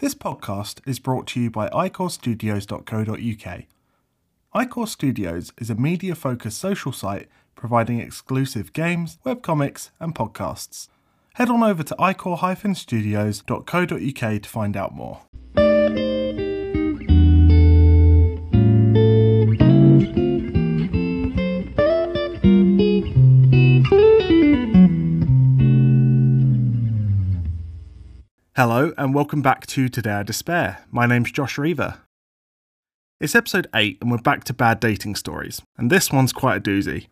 This podcast is brought to you by IchorStudios.co.uk. Ichor Studios is a media focused social site providing exclusive games, webcomics, and podcasts. Head on over to Ichor studios.co.uk to find out more. Hello, and welcome back to Today I Despair. My name's Josh Reaver. It's episode 8, and we're back to bad dating stories, and this one's quite a doozy.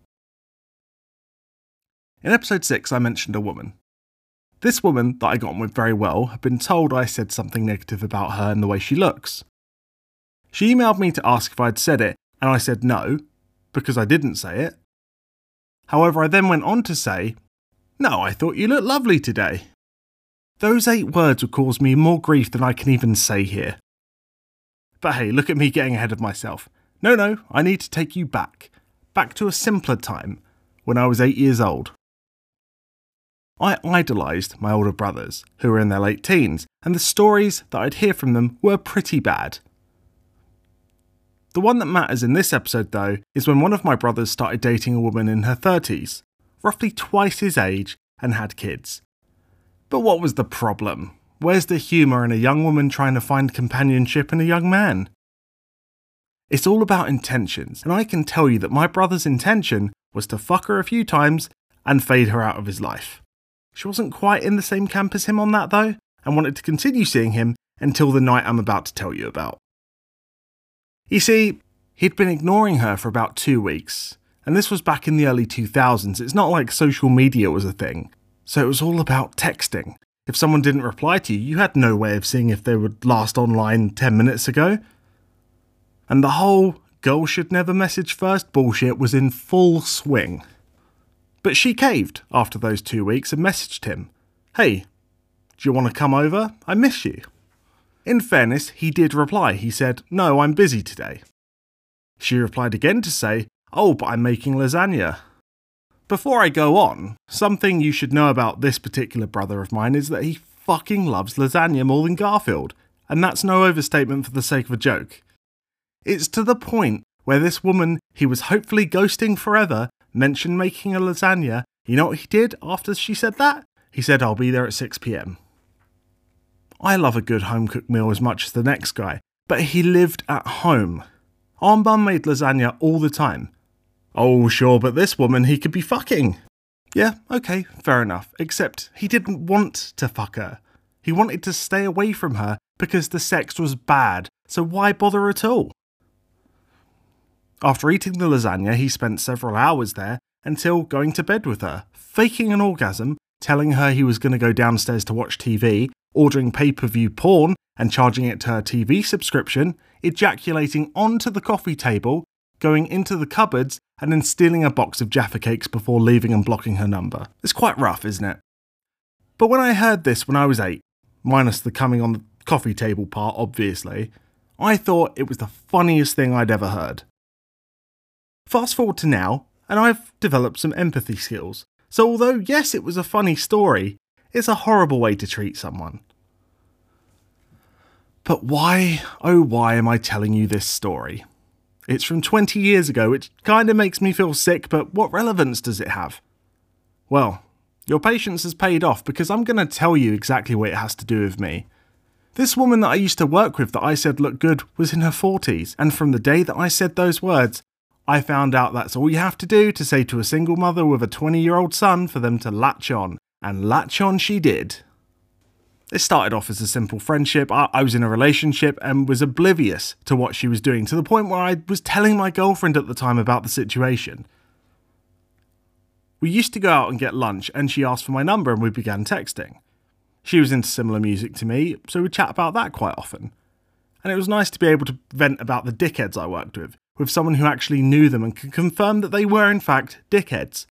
In episode 6, I mentioned a woman. This woman that I got on with very well had been told I said something negative about her and the way she looks. She emailed me to ask if I'd said it, and I said no, because I didn't say it. However, I then went on to say, No, I thought you looked lovely today. Those eight words would cause me more grief than I can even say here. But hey, look at me getting ahead of myself. No, no, I need to take you back. Back to a simpler time, when I was eight years old. I idolised my older brothers, who were in their late teens, and the stories that I'd hear from them were pretty bad. The one that matters in this episode, though, is when one of my brothers started dating a woman in her 30s, roughly twice his age, and had kids. But what was the problem? Where's the humour in a young woman trying to find companionship in a young man? It's all about intentions, and I can tell you that my brother's intention was to fuck her a few times and fade her out of his life. She wasn't quite in the same camp as him on that though, and wanted to continue seeing him until the night I'm about to tell you about. You see, he'd been ignoring her for about two weeks, and this was back in the early 2000s. It's not like social media was a thing. So it was all about texting. If someone didn't reply to you, you had no way of seeing if they were last online 10 minutes ago. And the whole girl should never message first bullshit was in full swing. But she caved after those two weeks and messaged him Hey, do you want to come over? I miss you. In fairness, he did reply. He said, No, I'm busy today. She replied again to say, Oh, but I'm making lasagna. Before I go on, something you should know about this particular brother of mine is that he fucking loves lasagna more than Garfield, and that's no overstatement for the sake of a joke. It's to the point where this woman he was hopefully ghosting forever mentioned making a lasagna. You know what he did after she said that? He said, I'll be there at 6 pm. I love a good home cooked meal as much as the next guy, but he lived at home. Our made lasagna all the time, Oh, sure, but this woman he could be fucking. Yeah, okay, fair enough. Except he didn't want to fuck her. He wanted to stay away from her because the sex was bad, so why bother at all? After eating the lasagna, he spent several hours there until going to bed with her, faking an orgasm, telling her he was going to go downstairs to watch TV, ordering pay per view porn and charging it to her TV subscription, ejaculating onto the coffee table, going into the cupboards and then stealing a box of Jaffa cakes before leaving and blocking her number. It's quite rough, isn't it? But when I heard this when I was eight, minus the coming on the coffee table part, obviously, I thought it was the funniest thing I'd ever heard. Fast forward to now, and I've developed some empathy skills. So, although, yes, it was a funny story, it's a horrible way to treat someone. But why, oh, why am I telling you this story? It's from 20 years ago, which kinda makes me feel sick, but what relevance does it have? Well, your patience has paid off because I'm gonna tell you exactly what it has to do with me. This woman that I used to work with that I said looked good was in her 40s, and from the day that I said those words, I found out that's all you have to do to say to a single mother with a 20 year old son for them to latch on. And latch on she did. It started off as a simple friendship. I, I, was in a relationship and was oblivious to what she was doing to the point where I was telling my girlfriend at the time about the situation. We used to go out and get lunch, and she asked for my number and we began texting. She was into similar music to me, so we'd chat about that quite often. And it was nice to be able to vent about the dickheads I worked with, with someone who actually knew them and could confirm that they were, in fact, dickheads.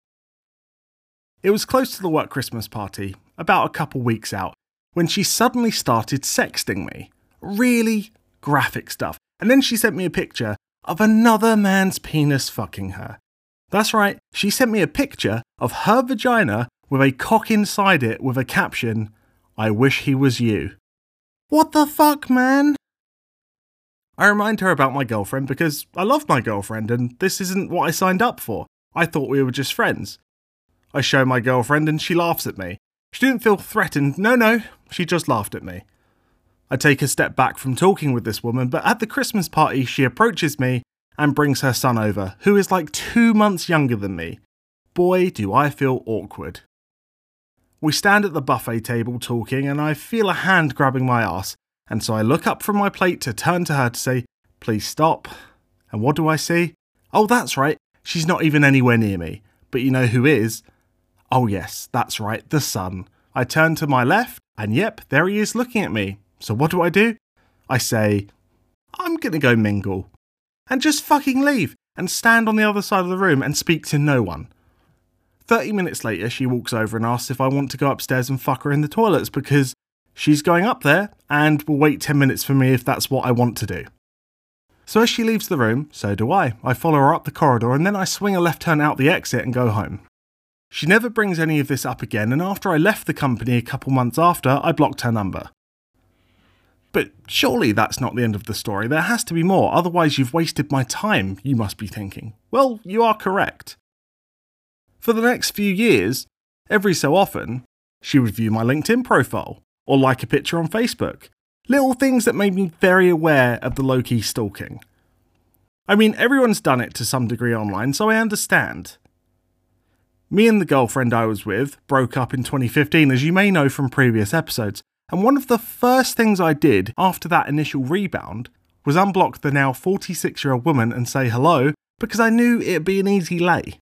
It was close to the work Christmas party, about a couple weeks out, when she suddenly started sexting me. Really graphic stuff. And then she sent me a picture of another man's penis fucking her. That's right, she sent me a picture of her vagina with a cock inside it with a caption, I wish he was you. What the fuck, man? I remind her about my girlfriend because I love my girlfriend and this isn't what I signed up for. I thought we were just friends. I show my girlfriend and she laughs at me. She didn't feel threatened, no, no, she just laughed at me. I take a step back from talking with this woman, but at the Christmas party, she approaches me and brings her son over, who is like two months younger than me. Boy, do I feel awkward. We stand at the buffet table talking, and I feel a hand grabbing my ass, and so I look up from my plate to turn to her to say, Please stop. And what do I see? Oh, that's right, she's not even anywhere near me. But you know who is? Oh, yes, that's right, the son. I turn to my left, and yep, there he is looking at me. So what do I do? I say, I'm gonna go mingle. And just fucking leave and stand on the other side of the room and speak to no one. 30 minutes later, she walks over and asks if I want to go upstairs and fuck her in the toilets because she's going up there and will wait 10 minutes for me if that's what I want to do. So as she leaves the room, so do I. I follow her up the corridor and then I swing a left turn out the exit and go home. She never brings any of this up again, and after I left the company a couple months after, I blocked her number. But surely that's not the end of the story. There has to be more, otherwise, you've wasted my time, you must be thinking. Well, you are correct. For the next few years, every so often, she would view my LinkedIn profile or like a picture on Facebook. Little things that made me very aware of the low key stalking. I mean, everyone's done it to some degree online, so I understand. Me and the girlfriend I was with broke up in 2015, as you may know from previous episodes, and one of the first things I did after that initial rebound was unblock the now 46 year old woman and say hello because I knew it'd be an easy lay.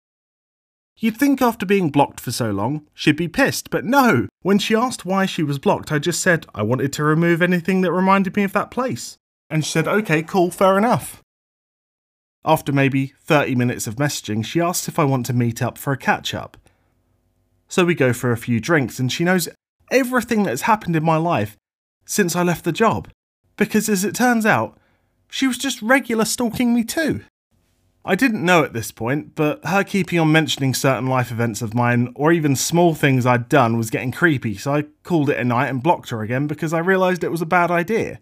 You'd think after being blocked for so long, she'd be pissed, but no! When she asked why she was blocked, I just said I wanted to remove anything that reminded me of that place. And she said, okay, cool, fair enough. After maybe 30 minutes of messaging, she asks if I want to meet up for a catch up. So we go for a few drinks, and she knows everything that's happened in my life since I left the job. Because as it turns out, she was just regular stalking me too. I didn't know at this point, but her keeping on mentioning certain life events of mine, or even small things I'd done, was getting creepy, so I called it a night and blocked her again because I realised it was a bad idea.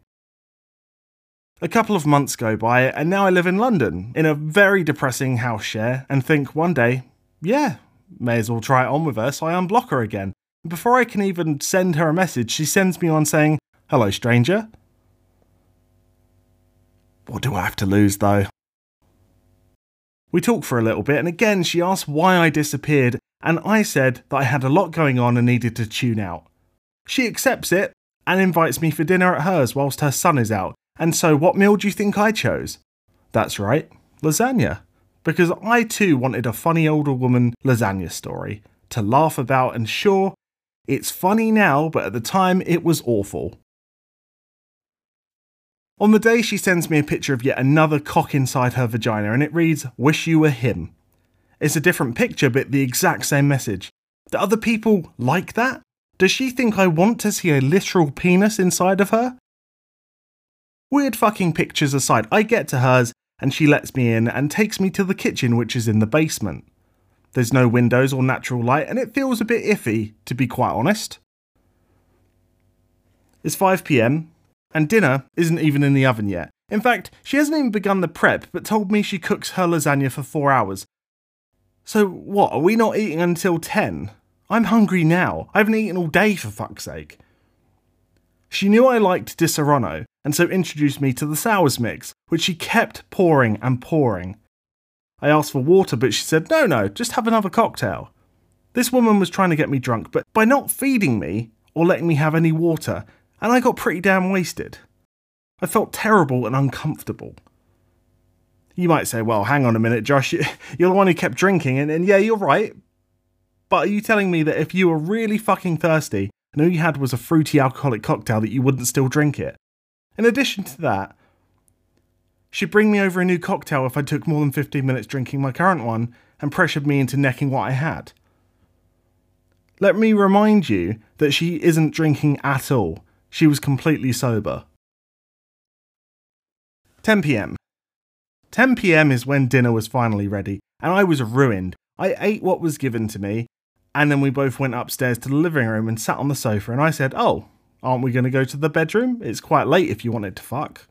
A couple of months go by, and now I live in London, in a very depressing house share, and think one day, yeah, may as well try it on with her, so I unblock her again. Before I can even send her a message, she sends me one saying, Hello, stranger. What do I have to lose, though? We talk for a little bit, and again she asks why I disappeared, and I said that I had a lot going on and needed to tune out. She accepts it and invites me for dinner at hers whilst her son is out. And so, what meal do you think I chose? That's right, lasagna. Because I too wanted a funny older woman lasagna story to laugh about, and sure, it's funny now, but at the time it was awful. On the day, she sends me a picture of yet another cock inside her vagina, and it reads, Wish you were him. It's a different picture, but the exact same message. Do other people like that? Does she think I want to see a literal penis inside of her? Weird fucking pictures aside, I get to hers and she lets me in and takes me to the kitchen, which is in the basement. There's no windows or natural light, and it feels a bit iffy, to be quite honest. It's 5 pm, and dinner isn't even in the oven yet. In fact, she hasn't even begun the prep, but told me she cooks her lasagna for four hours. So, what, are we not eating until 10? I'm hungry now. I haven't eaten all day, for fuck's sake. She knew I liked Disaronno, and so introduced me to the sours mix, which she kept pouring and pouring. I asked for water, but she said, no, no, just have another cocktail. This woman was trying to get me drunk, but by not feeding me or letting me have any water, and I got pretty damn wasted. I felt terrible and uncomfortable. You might say, well, hang on a minute, Josh, you're the one who kept drinking, and, and yeah, you're right. But are you telling me that if you were really fucking thirsty and all you had was a fruity alcoholic cocktail that you wouldn't still drink it? In addition to that, she'd bring me over a new cocktail if I took more than 15 minutes drinking my current one and pressured me into necking what I had. Let me remind you that she isn't drinking at all. She was completely sober. 10 pm. 10 pm is when dinner was finally ready, and I was ruined. I ate what was given to me, and then we both went upstairs to the living room and sat on the sofa, and I said, Oh, Aren't we going to go to the bedroom? It's quite late if you wanted to fuck.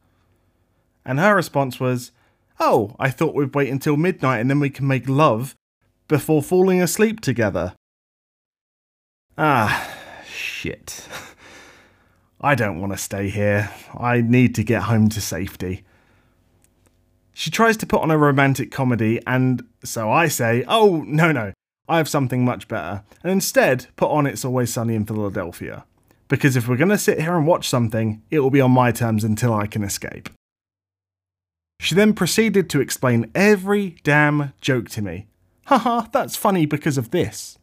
And her response was, Oh, I thought we'd wait until midnight and then we can make love before falling asleep together. Ah, shit. I don't want to stay here. I need to get home to safety. She tries to put on a romantic comedy, and so I say, Oh, no, no, I have something much better. And instead, put on It's Always Sunny in Philadelphia. Because if we're going to sit here and watch something, it will be on my terms until I can escape. She then proceeded to explain every damn joke to me. Haha, that's funny because of this.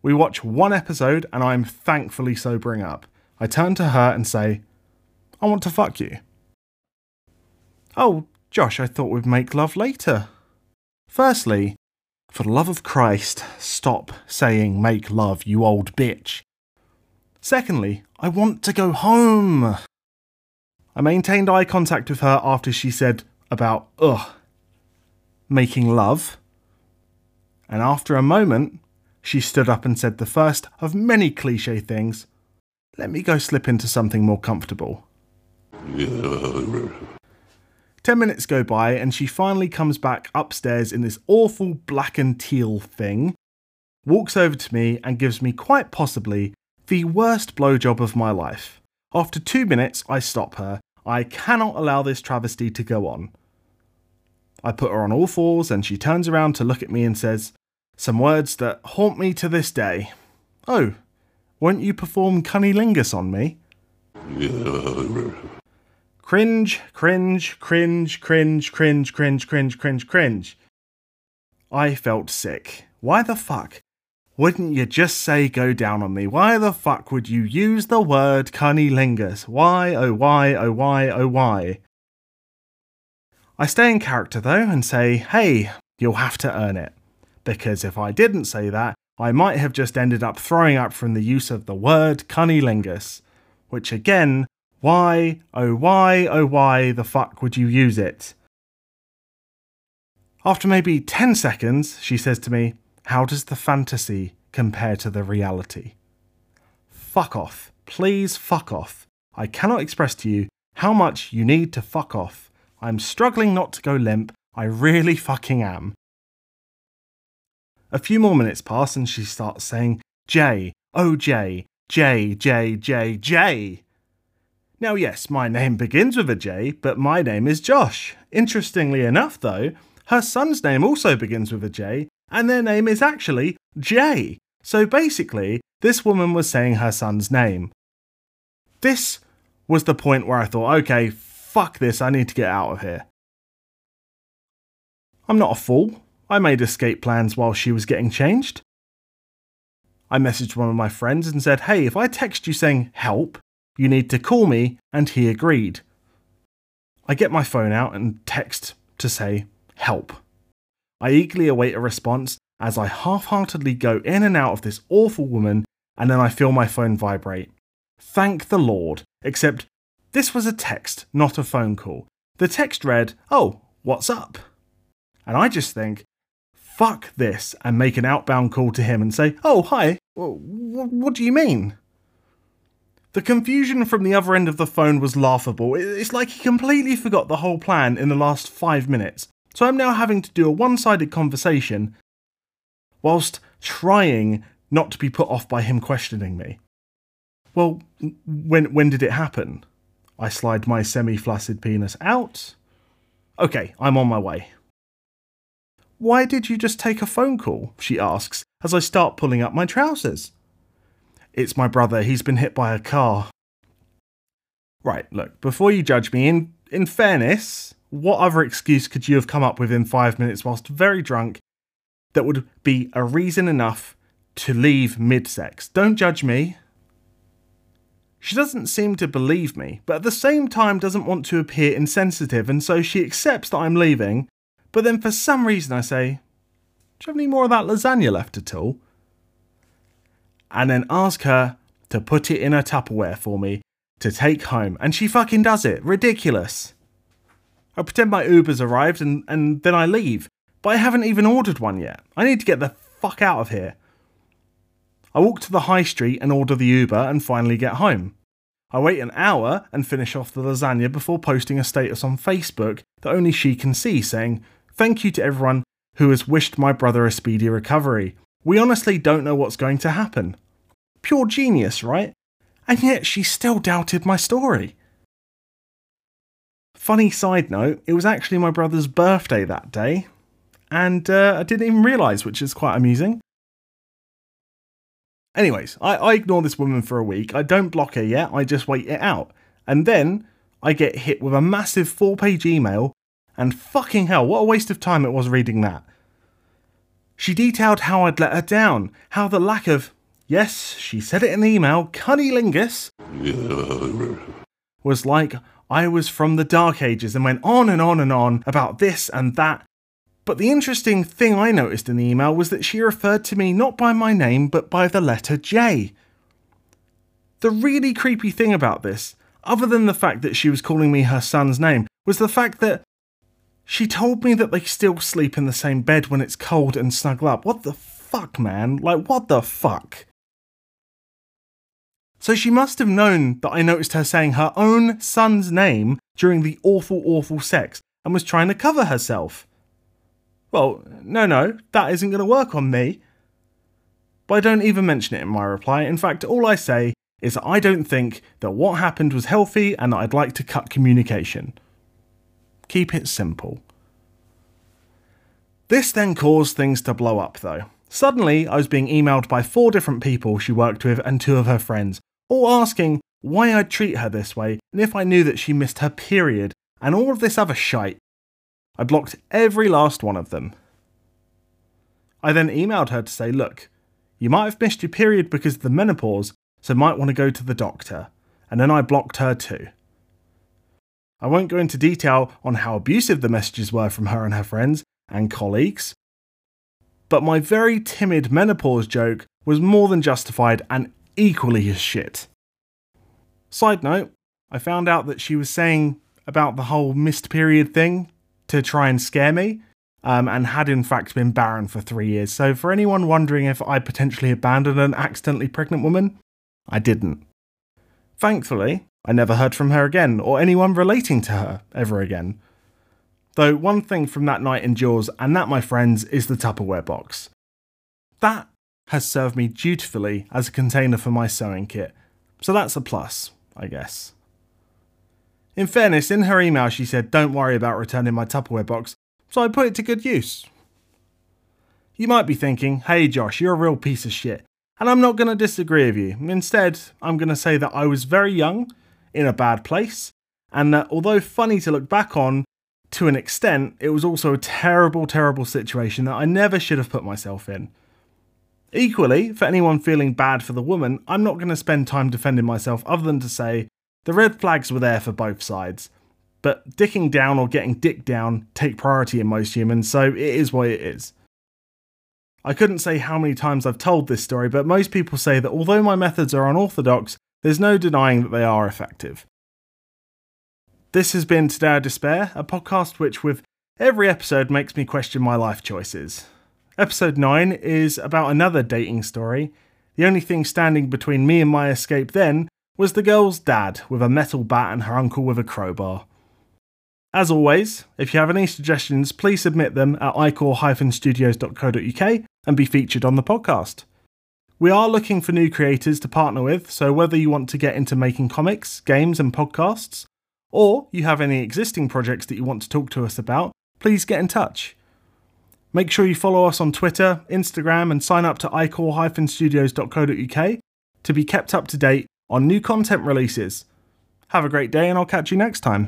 We watch one episode and I'm thankfully sobering up. I turn to her and say, I want to fuck you. Oh, Josh, I thought we'd make love later. Firstly, for the love of Christ, stop saying make love, you old bitch. Secondly, I want to go home. I maintained eye contact with her after she said about, ugh, making love. And after a moment, she stood up and said the first of many cliche things Let me go slip into something more comfortable. Ten minutes go by, and she finally comes back upstairs in this awful black and teal thing, walks over to me, and gives me quite possibly the worst blowjob of my life. After two minutes, I stop her. I cannot allow this travesty to go on. I put her on all fours and she turns around to look at me and says, Some words that haunt me to this day. Oh, won't you perform cunnilingus on me? cringe, cringe, cringe, cringe, cringe, cringe, cringe, cringe, cringe. I felt sick. Why the fuck wouldn't you just say go down on me? Why the fuck would you use the word cunnilingus? Why, oh why, oh why, oh why? I stay in character though and say, hey, you'll have to earn it. Because if I didn't say that, I might have just ended up throwing up from the use of the word cunnilingus. Which again, why, oh why, oh why the fuck would you use it? After maybe 10 seconds, she says to me, how does the fantasy compare to the reality? Fuck off. Please fuck off. I cannot express to you how much you need to fuck off. I'm struggling not to go limp. I really fucking am. A few more minutes pass and she starts saying, J, oh J, J, J, J, J. Now, yes, my name begins with a J, but my name is Josh. Interestingly enough, though, her son's name also begins with a J, and their name is actually Jay. So basically, this woman was saying her son's name. This was the point where I thought, okay, fuck this, I need to get out of here. I'm not a fool. I made escape plans while she was getting changed. I messaged one of my friends and said, hey, if I text you saying help, you need to call me, and he agreed. I get my phone out and text to say help. I eagerly await a response as I half heartedly go in and out of this awful woman, and then I feel my phone vibrate. Thank the Lord, except this was a text, not a phone call. The text read, Oh, what's up? And I just think, fuck this, and make an outbound call to him and say, Oh, hi, what do you mean? The confusion from the other end of the phone was laughable. It's like he completely forgot the whole plan in the last five minutes. So I'm now having to do a one sided conversation whilst trying not to be put off by him questioning me. Well, when, when did it happen? I slide my semi flaccid penis out. Okay, I'm on my way. Why did you just take a phone call? She asks as I start pulling up my trousers. It's my brother, he's been hit by a car. Right, look, before you judge me, in, in fairness, what other excuse could you have come up with in five minutes whilst very drunk that would be a reason enough to leave mid sex? Don't judge me. She doesn't seem to believe me, but at the same time doesn't want to appear insensitive, and so she accepts that I'm leaving. But then for some reason I say, Do you have any more of that lasagna left at all? And then ask her to put it in a Tupperware for me to take home. And she fucking does it. Ridiculous. I pretend my Uber's arrived and, and then I leave. But I haven't even ordered one yet. I need to get the fuck out of here. I walk to the high street and order the Uber and finally get home. I wait an hour and finish off the lasagna before posting a status on Facebook that only she can see saying, Thank you to everyone who has wished my brother a speedy recovery. We honestly don't know what's going to happen. Pure genius, right? And yet she still doubted my story. Funny side note, it was actually my brother's birthday that day, and uh, I didn't even realise, which is quite amusing. Anyways, I, I ignore this woman for a week. I don't block her yet, I just wait it out. And then I get hit with a massive four page email, and fucking hell, what a waste of time it was reading that. She detailed how I'd let her down, how the lack of, yes, she said it in the email, cunnilingus was like I was from the Dark Ages and went on and on and on about this and that, but the interesting thing I noticed in the email was that she referred to me not by my name, but by the letter J. The really creepy thing about this, other than the fact that she was calling me her son's name, was the fact that she told me that they still sleep in the same bed when it's cold and snuggle up. What the fuck, man? Like, what the fuck? So she must have known that I noticed her saying her own son's name during the awful, awful sex and was trying to cover herself. Well, no, no, that isn't going to work on me. But I don't even mention it in my reply. In fact, all I say is that I don't think that what happened was healthy and that I'd like to cut communication. Keep it simple. This then caused things to blow up, though. Suddenly, I was being emailed by four different people she worked with and two of her friends, all asking why I'd treat her this way and if I knew that she missed her period and all of this other shite. I blocked every last one of them. I then emailed her to say, look, you might have missed your period because of the menopause, so might want to go to the doctor. And then I blocked her too. I won't go into detail on how abusive the messages were from her and her friends and colleagues, but my very timid menopause joke was more than justified and equally as shit. Side note, I found out that she was saying about the whole missed period thing to try and scare me, um, and had in fact been barren for three years. So, for anyone wondering if I potentially abandoned an accidentally pregnant woman, I didn't. Thankfully, I never heard from her again, or anyone relating to her ever again. Though, one thing from that night endures, and that, my friends, is the Tupperware box. That has served me dutifully as a container for my sewing kit, so that's a plus, I guess. In fairness, in her email she said, Don't worry about returning my Tupperware box, so I put it to good use. You might be thinking, Hey Josh, you're a real piece of shit. And I'm not going to disagree with you. Instead, I'm going to say that I was very young, in a bad place, and that although funny to look back on, to an extent, it was also a terrible, terrible situation that I never should have put myself in. Equally, for anyone feeling bad for the woman, I'm not going to spend time defending myself other than to say the red flags were there for both sides. But dicking down or getting dicked down take priority in most humans, so it is what it is. I couldn't say how many times I've told this story, but most people say that although my methods are unorthodox, there's no denying that they are effective. This has been Today I Despair, a podcast which, with every episode, makes me question my life choices. Episode 9 is about another dating story. The only thing standing between me and my escape then was the girl's dad with a metal bat and her uncle with a crowbar. As always, if you have any suggestions, please submit them at ichor-studios.co.uk and be featured on the podcast. We are looking for new creators to partner with, so whether you want to get into making comics, games, and podcasts, or you have any existing projects that you want to talk to us about, please get in touch. Make sure you follow us on Twitter, Instagram, and sign up to ichor-studios.co.uk to be kept up to date on new content releases. Have a great day, and I'll catch you next time.